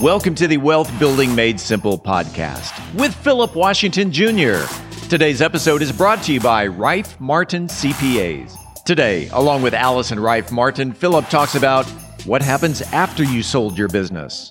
Welcome to the Wealth Building Made Simple podcast with Philip Washington Jr. Today's episode is brought to you by Rife Martin CPAs. Today, along with Allison Rife Martin, Philip talks about what happens after you sold your business?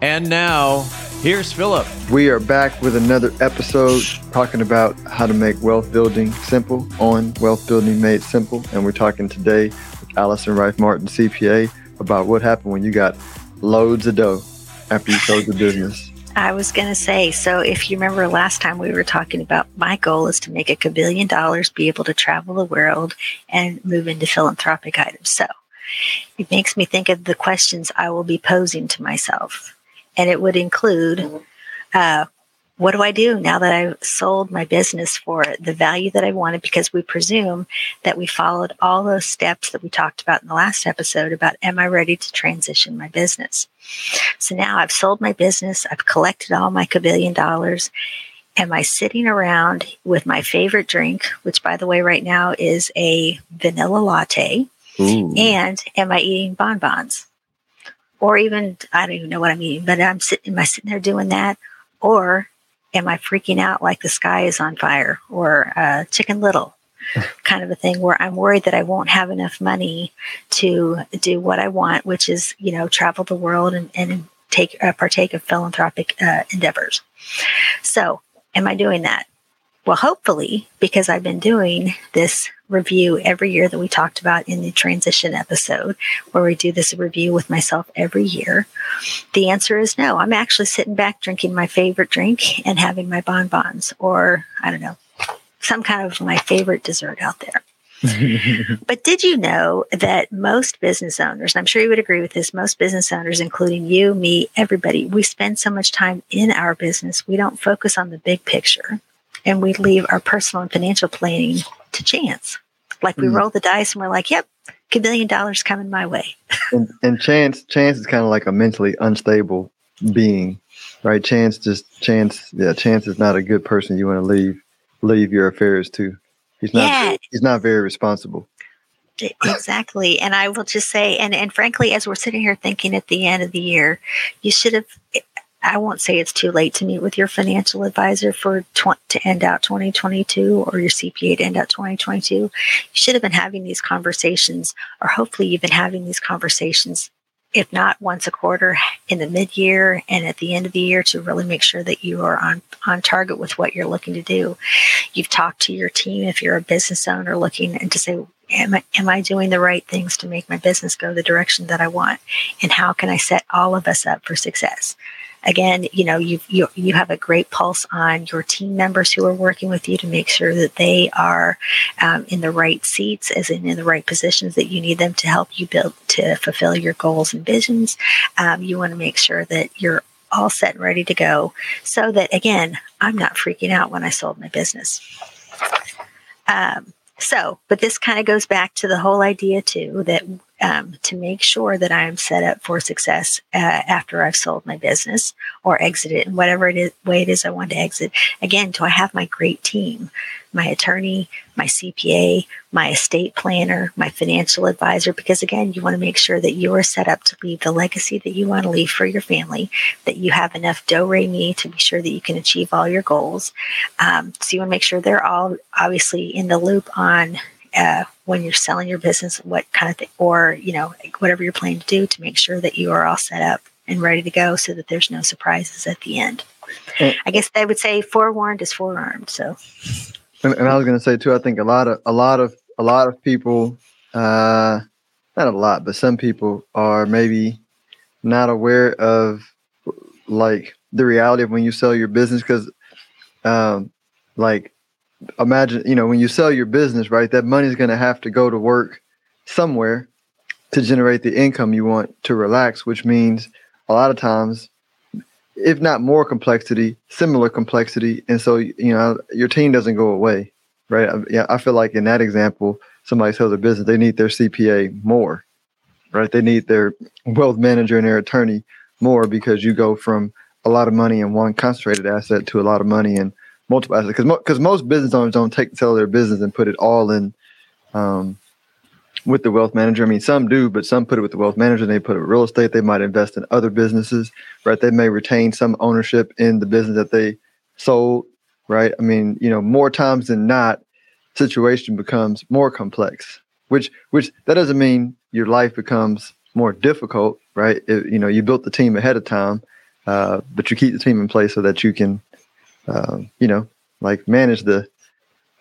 And now, here's Philip. We are back with another episode talking about how to make wealth building simple on Wealth Building Made Simple. And we're talking today with Allison Rife Martin, CPA, about what happened when you got loads of dough after you sold your business. I was going to say, so if you remember last time we were talking about my goal is to make a billion dollars, be able to travel the world, and move into philanthropic items. So it makes me think of the questions I will be posing to myself. And it would include uh, what do I do now that I've sold my business for the value that I wanted? Because we presume that we followed all those steps that we talked about in the last episode about am I ready to transition my business? So now I've sold my business, I've collected all my billion dollars. Am I sitting around with my favorite drink, which by the way, right now is a vanilla latte? Ooh. And am I eating bonbons? Or even, I don't even know what I'm eating, but I'm sitting, am I sitting there doing that? Or am I freaking out like the sky is on fire or uh, Chicken Little? kind of a thing where I'm worried that I won't have enough money to do what I want, which is, you know, travel the world and, and take uh, partake of philanthropic uh, endeavors. So, am I doing that? Well, hopefully, because I've been doing this review every year that we talked about in the transition episode, where we do this review with myself every year, the answer is no. I'm actually sitting back drinking my favorite drink and having my bonbons, or I don't know, some kind of my favorite dessert out there. but did you know that most business owners, I'm sure you would agree with this, most business owners, including you, me, everybody, we spend so much time in our business, we don't focus on the big picture and we leave our personal and financial planning to chance. Like we mm. roll the dice and we're like, yep, a billion dollars coming my way. and, and chance, chance is kind of like a mentally unstable being, right? Chance just chance. Yeah, chance is not a good person. You want to leave leave your affairs to. He's not. Yeah. He's not very responsible. Exactly. And I will just say, and, and frankly, as we're sitting here thinking at the end of the year, you should have I won't say it's too late to meet with your financial advisor for tw- to end out 2022 or your CPA to end out 2022. You should have been having these conversations, or hopefully you've been having these conversations, if not once a quarter, in the mid year and at the end of the year to really make sure that you are on, on target with what you're looking to do. You've talked to your team if you're a business owner looking and to say, Am I, am I doing the right things to make my business go the direction that I want? And how can I set all of us up for success? Again, you know, you you you have a great pulse on your team members who are working with you to make sure that they are um, in the right seats, as in in the right positions that you need them to help you build to fulfill your goals and visions. Um, you want to make sure that you're all set and ready to go, so that again, I'm not freaking out when I sold my business. Um, so, but this kind of goes back to the whole idea too that um, to make sure that I am set up for success uh, after I've sold my business or exited in whatever it is, way it is I want to exit. Again, do I have my great team, my attorney, my CPA, my estate planner, my financial advisor? Because again, you want to make sure that you are set up to leave the legacy that you want to leave for your family, that you have enough do re mi to be sure that you can achieve all your goals. Um, so you want to make sure they're all obviously in the loop on uh, when you're selling your business, what kind of thing, or you know, whatever you're planning to do to make sure that you are all set up and ready to go, so that there's no surprises at the end. And, I guess they would say forewarned is forearmed. So, and, and I was going to say too, I think a lot of a lot of a lot of people, uh, not a lot, but some people are maybe not aware of like the reality of when you sell your business because, um, like imagine, you know, when you sell your business, right, that money is going to have to go to work somewhere to generate the income you want to relax, which means a lot of times if not more complexity, similar complexity, and so you know your team doesn't go away, right? Yeah, I feel like in that example, somebody sells a business, they need their CPA more, right? They need their wealth manager and their attorney more because you go from a lot of money in one concentrated asset to a lot of money in multiple assets. Because because mo- most business owners don't take sell their business and put it all in um, with the wealth manager. I mean, some do, but some put it with the wealth manager. And they put it real estate. They might invest in other businesses, right? They may retain some ownership in the business that they sold, right? I mean, you know, more times than not, situation becomes more complex. Which which that doesn't mean your life becomes more difficult, right? It, you know, you built the team ahead of time, uh, but you keep the team in place so that you can, uh, you know, like manage the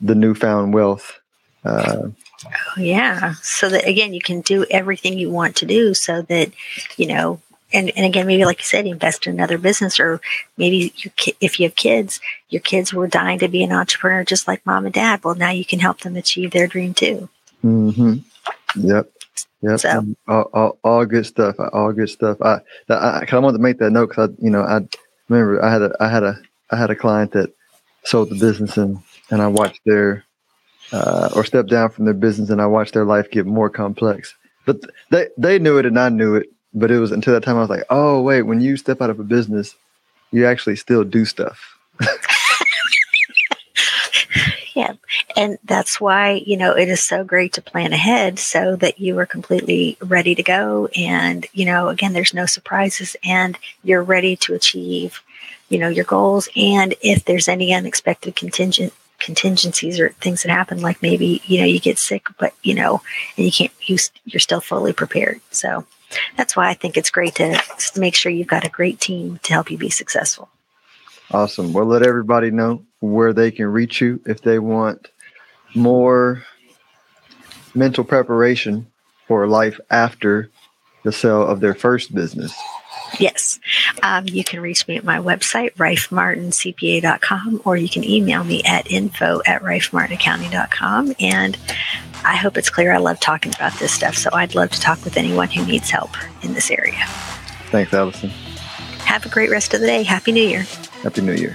the newfound wealth uh, oh, yeah. So that again, you can do everything you want to do so that, you know, and, and again, maybe like you said, invest in another business, or maybe your ki- if you have kids, your kids were dying to be an entrepreneur just like mom and dad. Well, now you can help them achieve their dream too. Mm-hmm. Yep. Yep. So. All, all, all, good stuff. All good stuff. I, I, I, I wanted to make that note because I, you know, I remember I had a, I had a, I had a client that sold the business and, and I watched their, uh, or stepped down from their business, and I watched their life get more complex. But they they knew it, and I knew it. But it was until that time I was like, oh wait, when you step out of a business, you actually still do stuff. yeah, and that's why you know it is so great to plan ahead so that you are completely ready to go, and you know again, there's no surprises, and you're ready to achieve you know your goals. And if there's any unexpected contingent contingencies or things that happen like maybe you know you get sick but you know and you can't you you're still fully prepared. So that's why i think it's great to make sure you've got a great team to help you be successful. Awesome. Well let everybody know where they can reach you if they want more mental preparation for life after the sale of their first business Yes. Um, you can reach me at my website, rifemartincpa.com, or you can email me at info at rifemartinaccounting.com. And I hope it's clear I love talking about this stuff. So I'd love to talk with anyone who needs help in this area. Thanks, Allison. Have a great rest of the day. Happy New Year. Happy New Year.